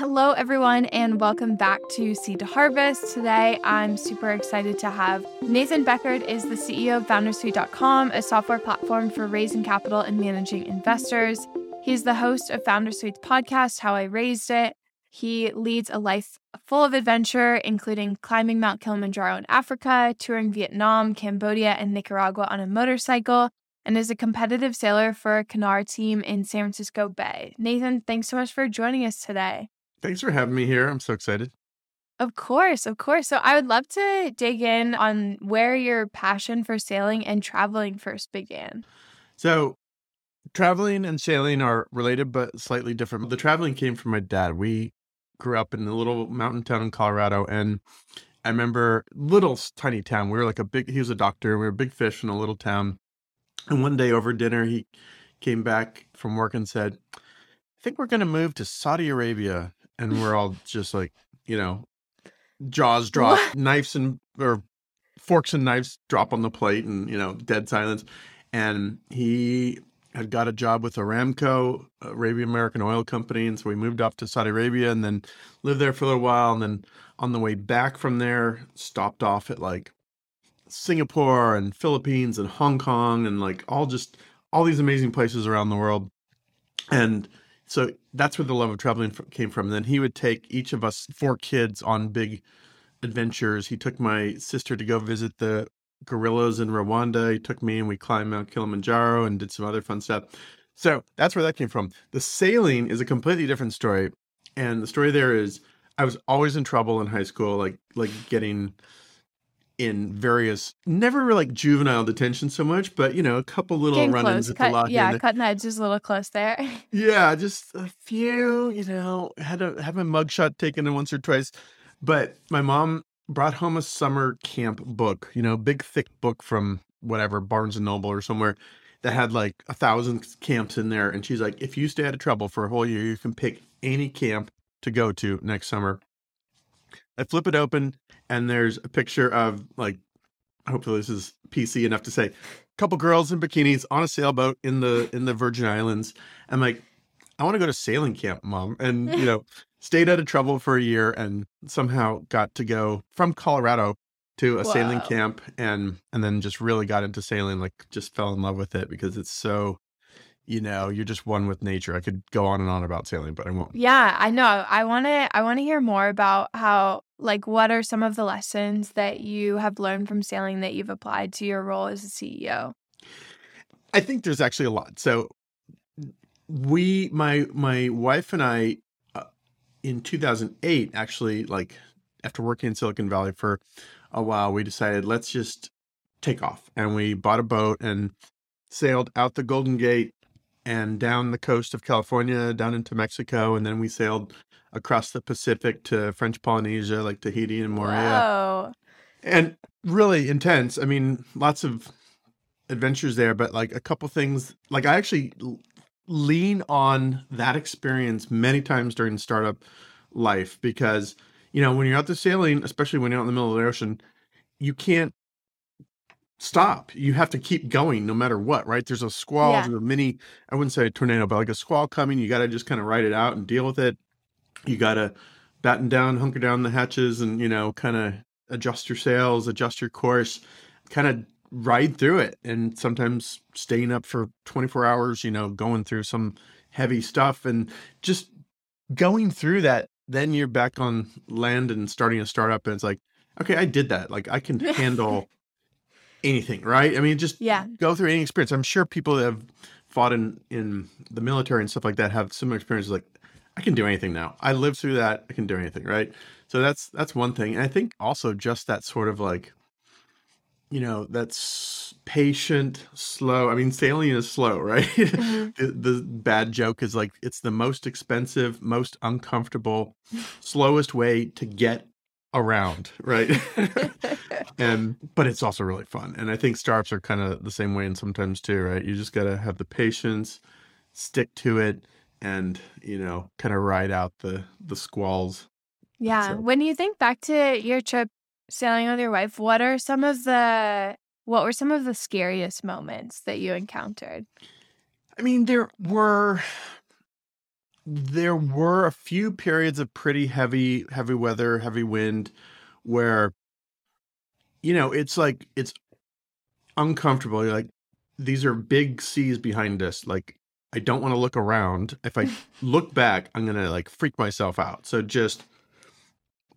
Hello, everyone, and welcome back to Seed to Harvest. Today, I'm super excited to have Nathan Beckord is the CEO of FounderSuite.com, a software platform for raising capital and managing investors. He's the host of FounderSuite's podcast, How I Raised It. He leads a life full of adventure, including climbing Mount Kilimanjaro in Africa, touring Vietnam, Cambodia, and Nicaragua on a motorcycle, and is a competitive sailor for a Knarr team in San Francisco Bay. Nathan, thanks so much for joining us today. Thanks for having me here. I'm so excited. Of course, of course. So I would love to dig in on where your passion for sailing and traveling first began. So, traveling and sailing are related but slightly different. The traveling came from my dad. We grew up in a little mountain town in Colorado and I remember little tiny town. We were like a big he was a doctor. We were a big fish in a little town. And one day over dinner he came back from work and said, "I think we're going to move to Saudi Arabia." And we're all just like, you know, jaws drop, what? knives and or forks and knives drop on the plate and, you know, dead silence. And he had got a job with Aramco, Arabian American Oil Company, and so we moved up to Saudi Arabia and then lived there for a little while. And then on the way back from there, stopped off at like Singapore and Philippines and Hong Kong and like all just all these amazing places around the world. And so that's where the love of traveling came from. And then he would take each of us four kids on big adventures. He took my sister to go visit the gorillas in Rwanda. He took me and we climbed Mount Kilimanjaro and did some other fun stuff. So that's where that came from. The sailing is a completely different story. And the story there is I was always in trouble in high school, like like getting in various never like juvenile detention so much, but you know, a couple little run-ins at Cut, the law. Yeah, cutting edges a little close there. yeah, just a few, you know, had a had my mugshot taken once or twice. But my mom brought home a summer camp book, you know, big thick book from whatever, Barnes and Noble or somewhere that had like a thousand camps in there. And she's like, if you stay out of trouble for a whole year, you can pick any camp to go to next summer. I flip it open and there's a picture of like hopefully this is PC enough to say a couple girls in bikinis on a sailboat in the in the Virgin Islands. I'm like, I want to go to sailing camp, mom. And you know, stayed out of trouble for a year and somehow got to go from Colorado to a wow. sailing camp and and then just really got into sailing, like just fell in love with it because it's so you know, you're just one with nature. I could go on and on about sailing, but I won't. Yeah, I know. I want to I want to hear more about how like what are some of the lessons that you have learned from sailing that you've applied to your role as a CEO? I think there's actually a lot. So we my my wife and I uh, in 2008 actually like after working in Silicon Valley for a while we decided let's just take off and we bought a boat and sailed out the Golden Gate and down the coast of California, down into Mexico, and then we sailed across the Pacific to French Polynesia, like Tahiti and Moorea. Whoa. And really intense. I mean, lots of adventures there, but like a couple things. Like I actually lean on that experience many times during startup life because you know when you're out there sailing, especially when you're out in the middle of the ocean, you can't stop. You have to keep going no matter what, right? There's a squall, yeah. there's a mini, I wouldn't say a tornado, but like a squall coming. You got to just kind of ride it out and deal with it. You got to batten down, hunker down the hatches and, you know, kind of adjust your sails, adjust your course, kind of ride through it. And sometimes staying up for 24 hours, you know, going through some heavy stuff and just going through that. Then you're back on land and starting a startup. And it's like, okay, I did that. Like I can handle anything, right? I mean, just yeah. go through any experience. I'm sure people that have fought in in the military and stuff like that have similar experiences. Like, I can do anything now. I lived through that. I can do anything, right? So that's that's one thing. And I think also just that sort of like, you know, that's patient, slow. I mean, sailing is slow, right? Mm-hmm. the, the bad joke is like it's the most expensive, most uncomfortable, slowest way to get around, right? and but it's also really fun. And I think startups are kind of the same way and sometimes too, right? You just got to have the patience, stick to it and, you know, kind of ride out the the squalls. Yeah. So. When you think back to your trip sailing with your wife, what are some of the what were some of the scariest moments that you encountered? I mean, there were there were a few periods of pretty heavy heavy weather, heavy wind where you know, it's like it's uncomfortable. You're like these are big seas behind us. Like I don't want to look around. If I look back, I'm going to like freak myself out. So just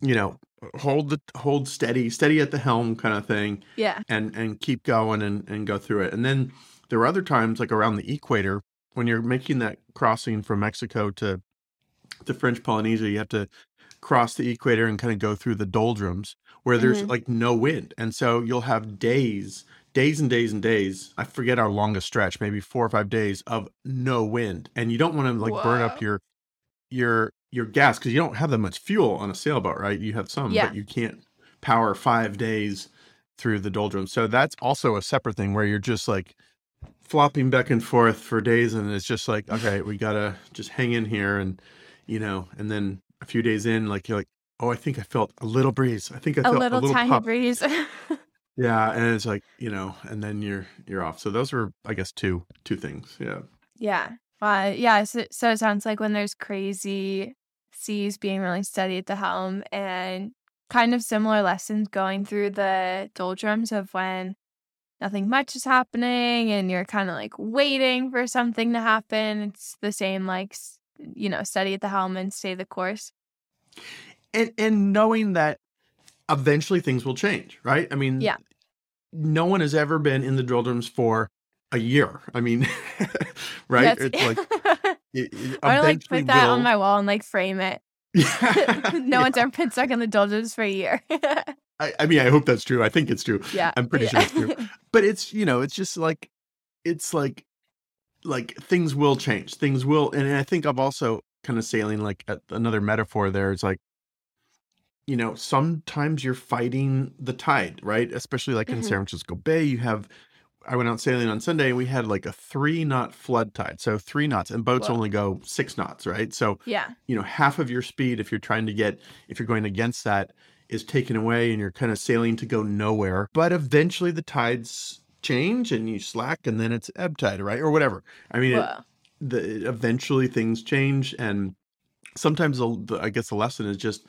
you know, hold the hold steady, steady at the helm kind of thing. Yeah. And and keep going and and go through it. And then there were other times like around the equator when you're making that crossing from Mexico to the French Polynesia, you have to cross the equator and kind of go through the doldrums where there's Mhm. like no wind. And so you'll have days, days and days and days. I forget our longest stretch, maybe four or five days of no wind. And you don't want to like burn up your your your gas because you don't have that much fuel on a sailboat, right? You have some, Yeah. but you can't power five days through the doldrums. So that's also a separate thing where you're just like flopping back and forth for days and it's just like, okay, we gotta just hang in here and you know, and then a few days in, like you're like, oh, I think I felt a little breeze. I think I A felt little, a little tiny puff. breeze. Yeah, and it's like, you know, and then you're you're off. So those were, I guess, two two things. Yeah. yeah. Uh, yeah. So, so it sounds like when there's crazy seas being really steady at the helm and kind of similar lessons going through the doldrums of when nothing much is happening and you're kind of like waiting for something to happen. It's the same, like, you know, study at the helm and stay the course. And and knowing that eventually things will change, right? I mean, Yeah. no one has ever been in the drill doldrums for a year. I mean, right? That's- It's like it, it I want to like put that on my wall and like frame it. no Yeah. one's ever been stuck in the doldrums for a year. I, I mean, I hope that's true. I think it's true. yeah. I'm pretty yeah. sure it's true. But it's you know, it's just like it's like like things will change. Things will, and I think I'm also kind of sailing like another metaphor there. It's like you know, sometimes you're fighting the tide, right? Especially like in Mhm. San Francisco Bay, you have. I went out sailing on Sunday and we had like a three knot flood tide. So three knots and boats Whoa. only go six knots, right? So, yeah. you know, half of your speed, if you're trying to get, if you're going against that, is taken away and you're kind of sailing to go nowhere. But eventually the tides change and you slack and then it's ebb tide, right? Or whatever. I mean, it, the eventually things change and sometimes the, the i guess the lesson is just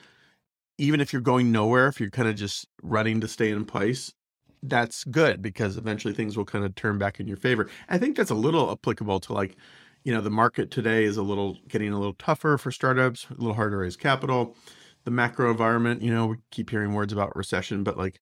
even if you're going nowhere if you're kind of just running to stay in place that's good because eventually things will kind of turn back in your favor i think that's a little applicable to like you know the market today is a little getting a little tougher for startups a little harder to raise capital the macro environment you know we keep hearing words about recession but like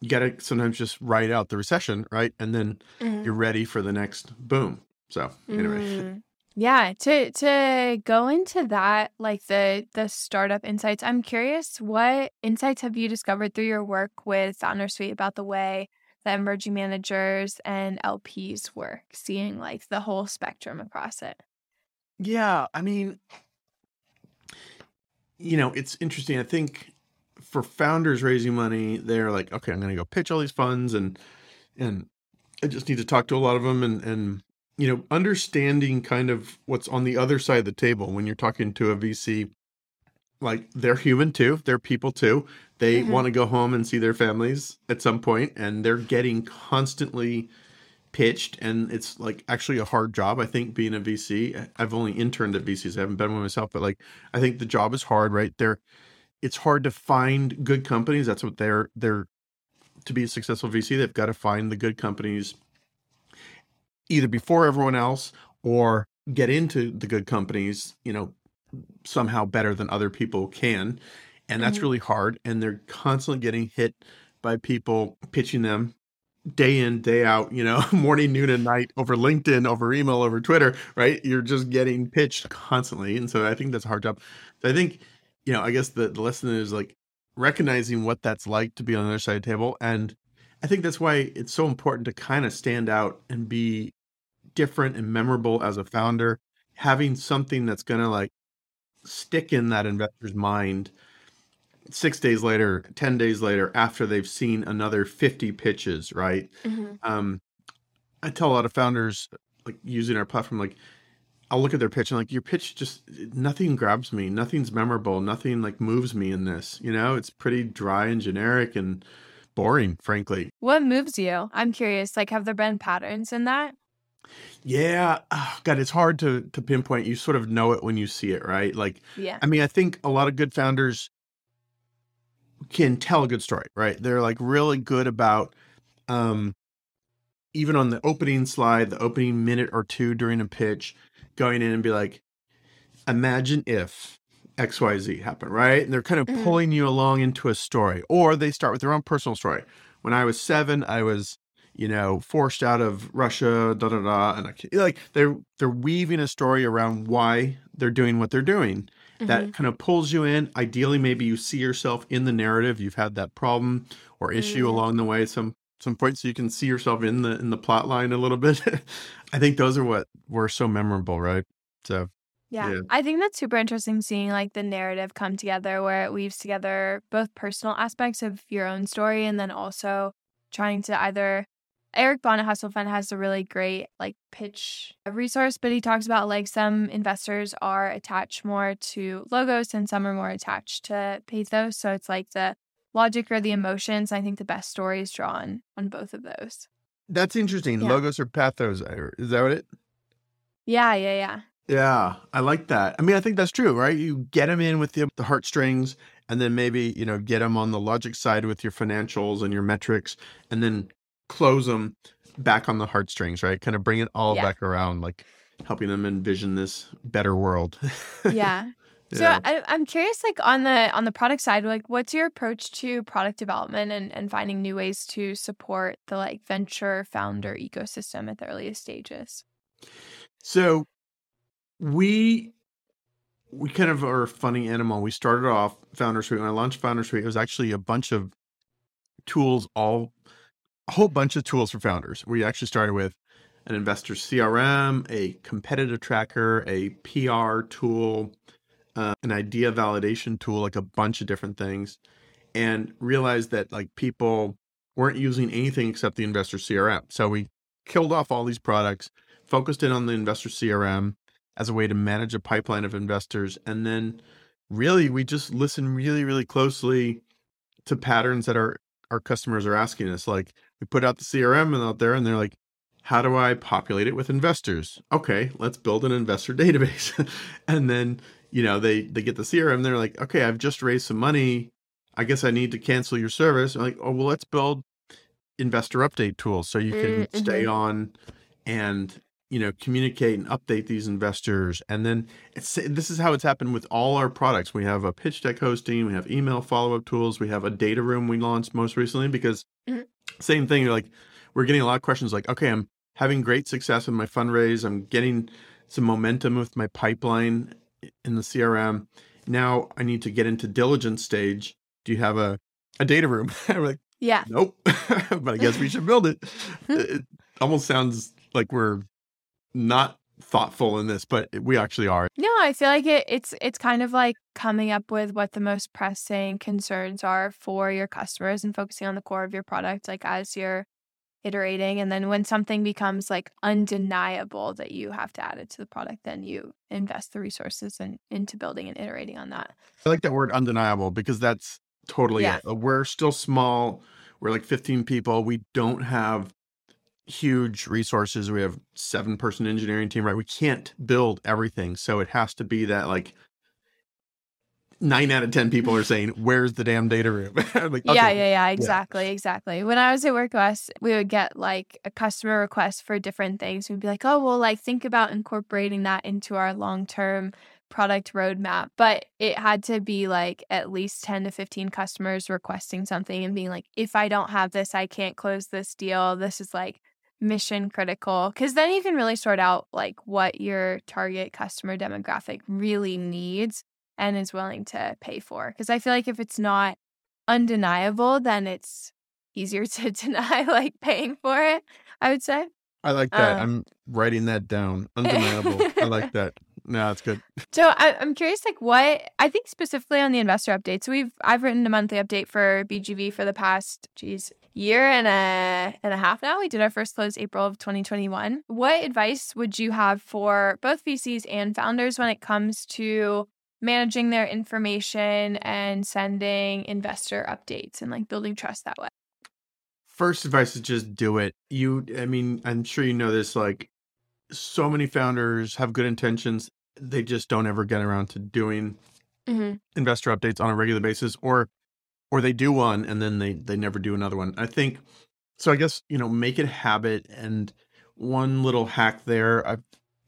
you got to sometimes just ride out the recession right and then Mhm. you're ready for the next boom so anyway Mm. Yeah, to to go into that, like the the startup insights, I'm curious what insights have you discovered through your work with Founder Suite about the way that emerging managers and LPs work, seeing like the whole spectrum across it. Yeah, I mean, you know, it's interesting. I think for founders raising money, they're like, okay, I'm going to go pitch all these funds, and and I just need to talk to a lot of them, and and you know, understanding kind of what's on the other side of the table when you're talking to a VC. Like they're human too, they're people too. They Mhm. want to go home and see their families at some point, and they're getting constantly pitched and it's like actually a hard job i think being a vc i've only interned at vcs i haven't been one myself but like i think the job is hard right? There it's hard to find good companies. That's what they're they're to be a successful vc they've got to find the good companies either before everyone else or get into the good companies you know somehow better than other people can and that's Mhm. really hard and they're constantly getting hit by people pitching them day in day out you know morning noon and night over linkedin over email over twitter right? You're just getting pitched constantly. And so i think that's a hard job. I think you know i guess the, the lesson is like recognizing what that's like to be on the other side of the table. And i think that's why it's so important to kind of stand out and be different and memorable as a founder. Having something that's going to like stick in that investor's mind six days later, 10 days later, after they've seen another 50 pitches, right? Um, I tell a lot of founders, like using our platform, like, I'll look at their pitch and like your pitch just nothing grabs me, nothing's memorable, nothing like moves me in this. You know, it's pretty dry and generic and boring, frankly. What moves you? I'm curious. Like, have there been patterns in that? Yeah, oh, God, it's hard to to pinpoint. You sort of know it when you see it, right? Like, Yeah. I mean, I think a lot of good founders can tell a good story, right? They're like really good about, um, even on the opening slide, the opening minute or two during a pitch, going in and be like, imagine if XYZ happened, right? And they're kind of Mhm. pulling you along into a story, or they start with their own personal story. When I was seven, I was, you know, forced out of Russia, da da da, and I, like they're they're weaving a story around why they're doing what they're doing. That Mhm. kind of pulls you in. Ideally, maybe you see yourself in the narrative. You've had that problem or issue Mhm. along the way, some some point, so you can see yourself in the in the plot line a little bit. I think those are what were so memorable, right? So Yeah. Yeah. I think that's super interesting seeing like the narrative come together where it weaves together both personal aspects of your own story and then also trying to either Eric Bahn at Hustle Fund has a really great like pitch resource, but he talks about like some investors are attached more to logos and some are more attached to pathos. So it's like the logic or the emotions. I think the best stories drawn on both of those. That's interesting. Yeah. Logos or pathos? Is that what it? Yeah, yeah, yeah. Yeah, I like that. I mean, I think that's true, right? You get them in with the, the heartstrings, and then maybe you know get them on the logic side with your financials and your metrics, and then close them back on the heartstrings, right? Kind of bring it all Yeah. back around, like helping them envision this better world. Yeah. So Yeah. I, I'm curious, like on the on the product side, like what's your approach to product development and, and finding new ways to support the like venture founder ecosystem at the earliest stages? So we we kind of are a funny animal. We started off Founder Suite. When I launched Founder Suite, it was actually a bunch of tools, all a whole bunch of tools for founders. We actually started with an investor CRM, a competitive tracker, a PR tool, uh, an idea validation tool, like a bunch of different things, and realized that like people weren't using anything except the investor CRM. So we killed off all these products, focused in on the investor CRM as a way to manage a pipeline of investors, and then really we just listen really, really closely to patterns that our our customers are asking us. Like we put out the CRM and out there, and they're like, "How do I populate it with investors?" Okay, let's build an investor database, and then you know they they get the CRM. They're like, "Okay, I've just raised some money. I guess I need to cancel your service." I'm like, "Oh well, let's build investor update tools so you can Mm, stay on and." You know, communicate and update these investors, and then it's this is how it's happened with all our products. We have a pitch deck hosting, we have email follow up tools, we have a data room we launched most recently because Mhm. Same thing. You're like, we're getting a lot of questions like, okay, I'm having great success with my fundraise, I'm getting some momentum with my pipeline in the CRM. Now I need to get into diligence stage. Do you have a a data room? we're like, Yeah. nope, but I guess we should build it. it almost sounds like we're not thoughtful in this, but we actually are. No, I feel like it, it's it's kind of like coming up with what the most pressing concerns are for your customers and focusing on the core of your product, like as you're iterating. And then when something becomes like undeniable that you have to add it to the product, then you invest the resources in, into building and iterating on that. I like that word undeniable because that's totally Yeah. it. We're still small. We're like 15 people. We don't have huge resources. We have seven person engineering team, right? We can't build everything. So it has to be that like nine out of 10 people are saying, where's the damn data room? Like, Yeah, "Okay." yeah, yeah, exactly, exactly. When I was at WorkOS, we would get like a customer request for different things. We'd be like, oh, well, like think about incorporating that into our long term product roadmap. But it had to be like at least 10 to 15 customers requesting something and being like, if I don't have this, I can't close this deal. This is like mission critical. Cause then you can really sort out like what your target customer demographic really needs and is willing to pay for. Because I feel like if it's not undeniable, then it's easier to deny like paying for it, I would say. I like that. Uh, I'm writing that down. Undeniable. I like that. No, that's good. So I, I'm curious, like what I think specifically on the investor updates. We've I've written a monthly update for BGV for the past geez year and a and a half now. We did our first close April of 2021. What advice would you have for both VCs and founders when it comes to managing their information and sending investor updates and like building trust that way? First advice is just do it. You, I mean, I'm sure you know this. Like, so many founders have good intentions. They just don't ever get around to doing hmm investor updates on a regular basis or or they do one and then they they never do another one. I think so I guess, you know, make it a habit and one little hack there I've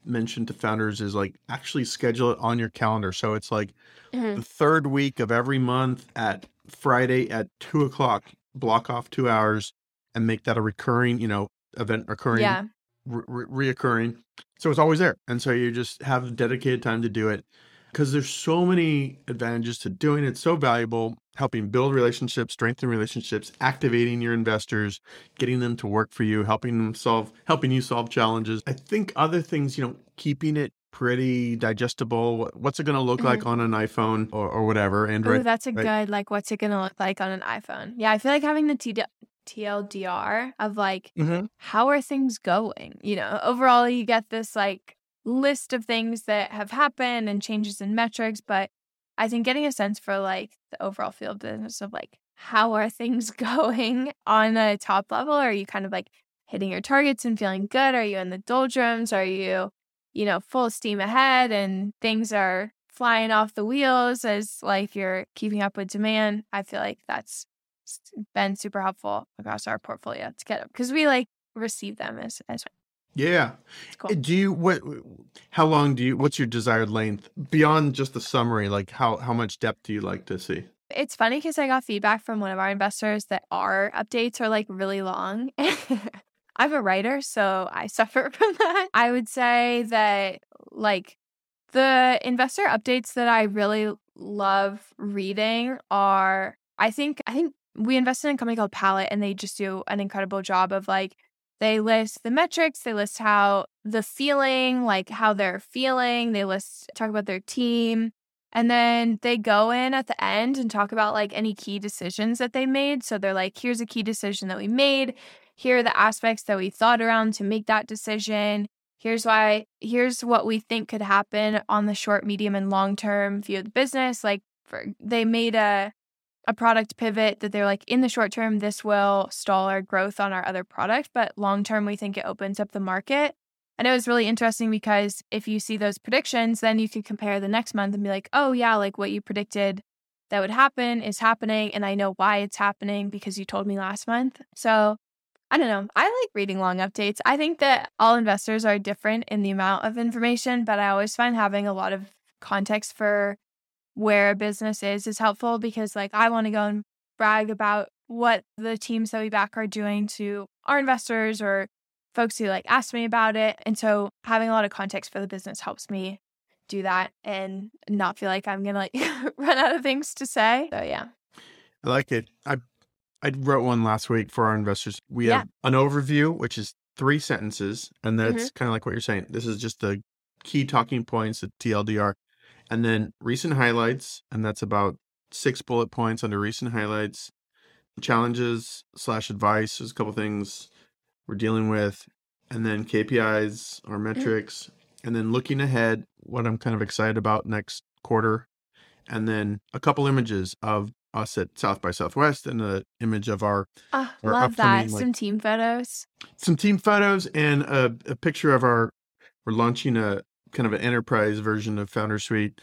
mentioned to founders is like actually schedule it on your calendar. So it's like hmm the third week of every month at Friday at two o'clock, block off two hours and make that a recurring, you know, event occurring, Yeah. re- reoccurring. So it's always there. And so you just have dedicated time to do it because there's so many advantages to doing it. So valuable, helping build relationships, strengthen relationships, activating your investors, getting them to work for you, helping them solve, helping you solve challenges. I think other things, you know, keeping it pretty digestible. What's it going to look hmm like on an iPhone or, or whatever, Oh, Android? that's a Right. good, like, what's it going to look like on an iPhone? Yeah, I feel like having the TLDR of like, hmm how are things going? You know, overall, you get this like list of things that have happened and changes in metrics, but I think getting a sense for like the overall field business of like, how are things going on a top level? Are you kind of like hitting your targets and feeling good? Are you in the doldrums? Are you, you know, full steam ahead and things are flying off the wheels as like you're keeping up with demand? I feel like that's been super helpful across our portfolio to get up because we like receive them as as Yeah. cool. Do you what? How long do you? What's your desired length beyond just the summary? Like how how much depth do you like to see? It's funny because I got feedback from one of our investors that our updates are like really long. I'm a writer, so I suffer from that. I would say that like the investor updates that I really love reading are I think I think we invested in a company called Palette and they just do an incredible job of like they list the metrics, they list how the feeling, like how they're feeling, they list talk about their team, and then they go in at the end and talk about like any key decisions that they made. So they're like, here's a key decision that we made. Here are the aspects that we thought around to make that decision. Here's why, here's what we think could happen on the short, medium, and long term view of the business. Like for they made a a product pivot that they're like in the short term, this will stall our growth on our other product, but long term, we think it opens up the market. And it was really interesting because if you see those predictions, then you could compare the next month and be like, oh, yeah, like what you predicted that would happen is happening. And I know why it's happening because you told me last month. So I don't know. I like reading long updates. I think that all investors are different in the amount of information, but I always find having a lot of context for where a business is is helpful because like I want to go and brag about what the teams that we back are doing to our investors or folks who like ask me about it. And so having a lot of context for the business helps me do that and not feel like I'm gonna like run out of things to say. So yeah. I like it. I I wrote one last week for our investors. We Yeah. have an overview, which is three sentences, and Mm-hmm. that's kind of like what you're saying. This is just the key talking points, the TLDR, and then recent highlights, and that's about six bullet points under recent highlights, challenges slash advice. There's a couple things we're dealing with, and then KPIs or metrics, and then looking ahead, what I'm kind of excited about next quarter, and then a couple images of us at South by Southwest and an image of our Ah, Or love that. like- Some team photos. some team photos and a, a picture of our we're launching a kind of an enterprise version of Founder Suite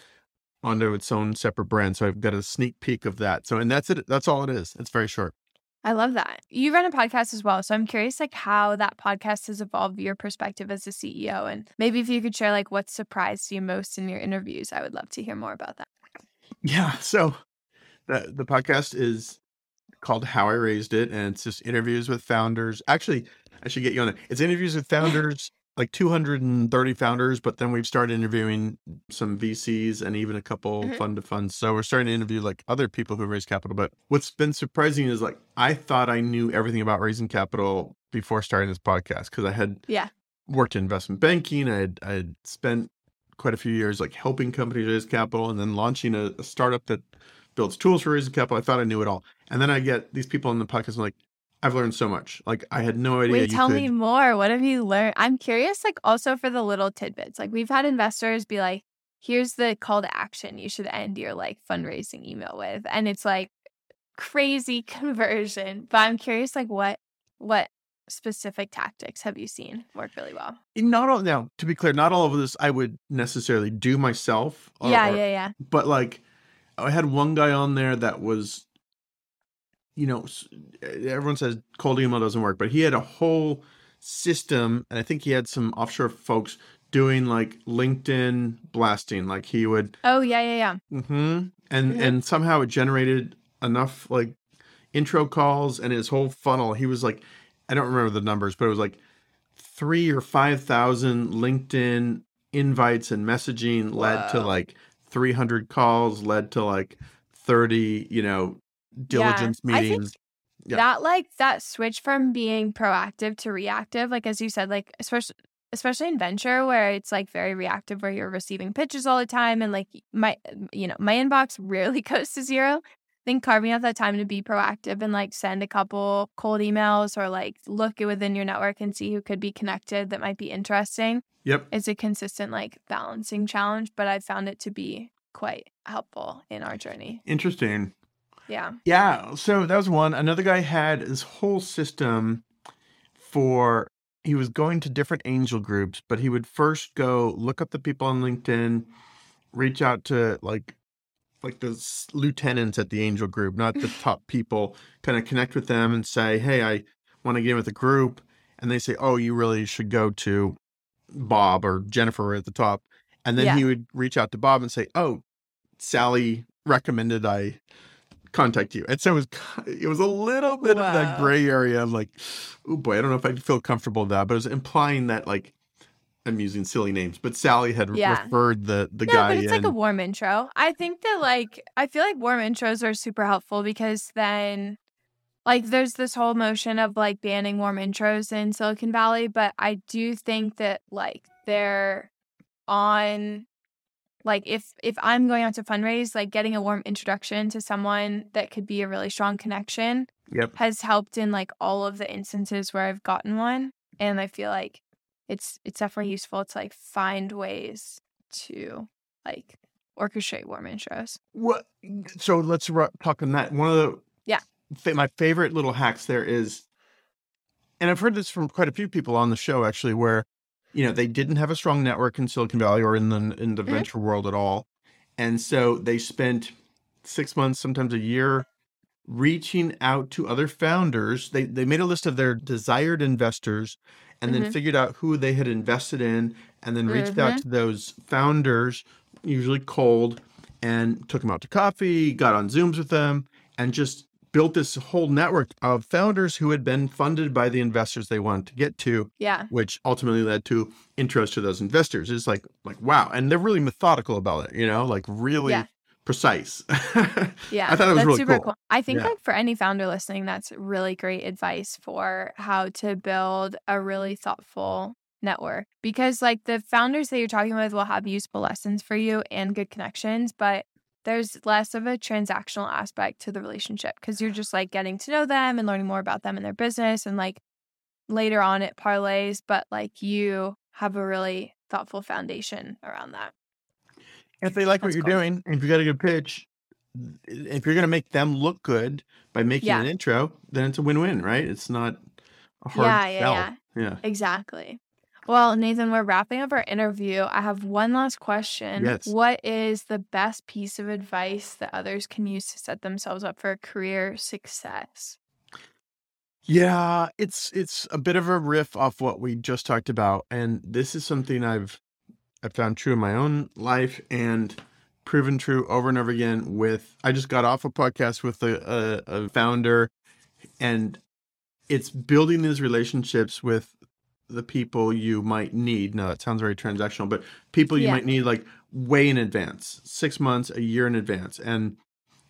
onto its own separate brand. So I've got a sneak peek of that. So and that's it. That's all it is. It's very short. I love that. You run a podcast as well. So I'm curious like how that podcast has evolved your perspective as a CEO. And maybe if you could share like what surprised you most in your interviews, I would love to hear more about that. Yeah. So the the podcast is called How I Raised It, and it's just interviews with founders. Actually, I should get you on it. It's interviews with founders, like 230 founders, but then we've started interviewing some VCs and even a couple Mhm. fund to funds. So we're starting to interview like other people who raise capital. But what's been surprising is like I thought I knew everything about raising capital before starting this podcast because I had Yeah. worked in investment banking. I had I had spent quite a few years like helping companies raise capital and then launching a, a startup that builds tools for raising capital. I thought I knew it all. And then I get these people on the podcast I'm like, I've learned so much. Like I had no idea Wait, tell could me more. What have you learned? I'm curious, like, also for the little tidbits. Like, we've had investors be like, here's the call to action you should end your like fundraising email with. And it's like crazy conversion. But I'm curious, like, what, what specific tactics have you seen work really well? Eh, not all now, to be clear, not all of this I would necessarily do myself. or- yeah, yeah, yeah. But like, I had one guy on there that was, you know, everyone says cold email doesn't work, but he had a whole system, and I think he had some offshore folks doing like LinkedIn blasting. Like he would Oh, yeah, yeah, yeah. hmm And Mhm. and somehow it generated enough like intro calls and his whole funnel. He was like, I don't remember the numbers, but it was like three or five thousand LinkedIn invites and messaging led to like three hundred calls, led to like thirty, you know, diligence I think meetings. Yeah. That like that switch from being proactive to reactive, like as you said, like especially especially in venture where it's like very reactive where you're receiving pitches all the time and like my you know, my inbox rarely goes to zero. I think carving out that time to be proactive and like send a couple cold emails or like look within your network and see who could be connected that might be interesting Yep. It's a consistent like balancing challenge, but I've found it to be quite helpful in our journey. Interesting. Yeah. Yeah, so that was one. Another guy had this whole system for he was going to different angel groups, but he would first go look up the people on LinkedIn, reach out to like like the lieutenants at the angel group, not the top people, kind of connect with them and say, "Hey, I want to get in with a group." And they say, "Oh, you really should go to Bob or Jennifer at the top." And then Yeah. he would reach out to Bob and say, "Oh, Sally recommended I contact you. And so it was it was a little bit of that gray area of like, oh boy, I don't know if I'd feel comfortable with that, but it was implying that like I'm using silly names, but Sally had Yeah. referred the the guy. Yeah, guy but it's like a warm intro. I think that like I feel like warm intros are super helpful because then like there's this whole motion of like banning warm intros in Silicon Valley, but I do think that like they're on like if if I'm going out to fundraise, like getting a warm introduction to someone that could be a really strong connection Yep. has helped in like all of the instances where I've gotten one. And I feel like it's it's definitely useful to like find ways to like orchestrate warm intros. What? So let's talk on that. One of the Yeah. my favorite little hacks there is, and I've heard this from quite a few people on the show actually, where you know they didn't have a strong network in Silicon Valley or in the in the Mhm. venture world at all, and so they spent six months, sometimes a year, reaching out to other founders. They they made a list of their desired investors, and then Mhm. figured out who they had invested in, and then reached out Mhm. to those founders, usually cold, and took them out to coffee, got on Zooms with them, and just built this whole network of founders who had been funded by the investors they wanted to get to, Yeah. which ultimately led to intros to those investors. It's like like wow, and they're really methodical about it, you know, like really Yeah. precise. Yeah. I thought it was that's really super cool. I think Yeah. like for any founder listening, that's really great advice for how to build a really thoughtful network. Because like the founders that you're talking with will have useful lessons for you and good connections, but there's less of a transactional aspect to the relationship because you're just like getting to know them and learning more about them and their business and like later on it parlays, but like you have a really thoughtful foundation around that. If they like what you're cool. doing, and if you got a good pitch, if you're going to make them look good by making Yeah. an intro, then it's a win-win, right? It's not a hard Yeah, yeah, sell. yeah. Yeah. Exactly. Well, Nathan, we're wrapping up our interview. I have one last question. Yes. What is the best piece of advice that others can use to set themselves up for career success? Yeah, it's it's a bit of a riff off what we just talked about, and this is something I've I've found true in my own life and proven true over and over again. With I just got off a podcast with a, a, a founder, and it's building these relationships with the people you might need. Now that sounds very transactional, but people you Yeah. might need like way in advance, six months, a year in advance, and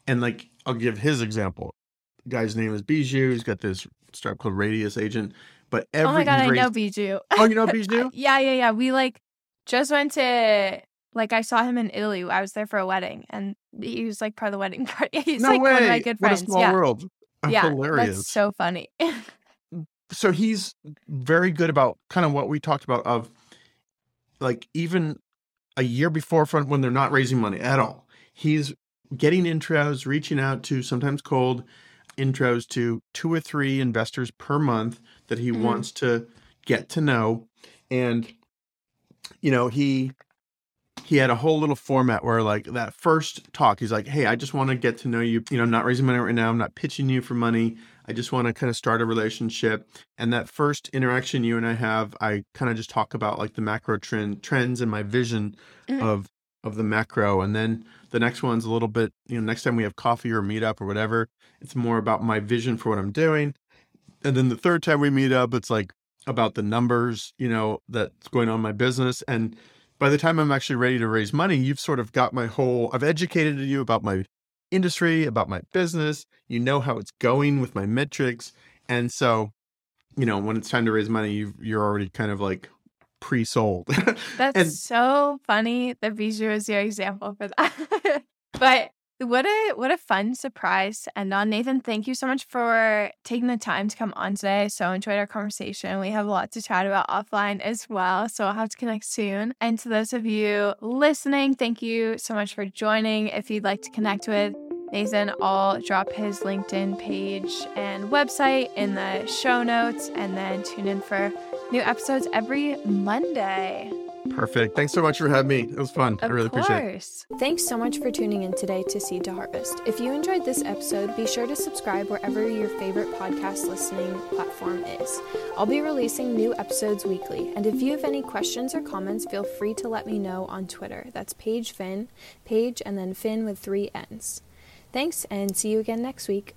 and like I'll give his example. The guy's name is Biju. He's got this startup called Radius Agent. But every oh my god, he's I know Biju. Oh, you know Biju? yeah, yeah, yeah. We like just went to like I saw him in Italy. I was there for a wedding, and he was like part of the wedding party. He's no like way. one of my good friends. what a small yeah, world. yeah, Hilarious. that's so funny. So he's very good about kind of what we talked about of like even a year before front when they're not raising money at all he's getting intros reaching out to sometimes cold intros to two or three investors per month that he Mhm. wants to get to know. And, you know, he he had a whole little format where like that first talk, he's like, Hey, I just want to get to know you. You know, I'm not raising money right now. I'm not pitching you for money. I just want to kind of start a relationship. And that first interaction you and I have, I kind of just talk about like the macro trend trends and my vision Mhm. of of the macro. And then the next one's a little bit, you know, next time we have coffee or meetup or whatever, it's more about my vision for what I'm doing. And then the third time we meet up, it's like about the numbers, you know, that's going on in my business. And by the time I'm actually ready to raise money, you've sort of got my whole, I've educated you about my industry, about my business. You know how it's going with my metrics. And so, you know, when it's time to raise money, you you're already kind of like pre-sold. That's and so funny that Biju is your example for that. but what a what a fun surprise to end on. Nathan, thank you so much for taking the time to come on today. So enjoyed our conversation. We have a lot to chat about offline as well. So I'll have to connect soon. And to those of you listening, thank you so much for joining. If you'd like to connect with Nathan, I'll drop his LinkedIn page and website in the show notes and then tune in for new episodes every Monday. Perfect. Thanks so much for having me. It was fun. I Of really appreciate it. course. Thanks so much for tuning in today to Seed to Harvest. If you enjoyed this episode, be sure to subscribe wherever your favorite podcast listening platform is. I'll be releasing new episodes weekly, and if you have any questions or comments, feel free to let me know on Twitter. That's Paige Finn, Paige and then Finn with three N's. Thanks, and see you again next week.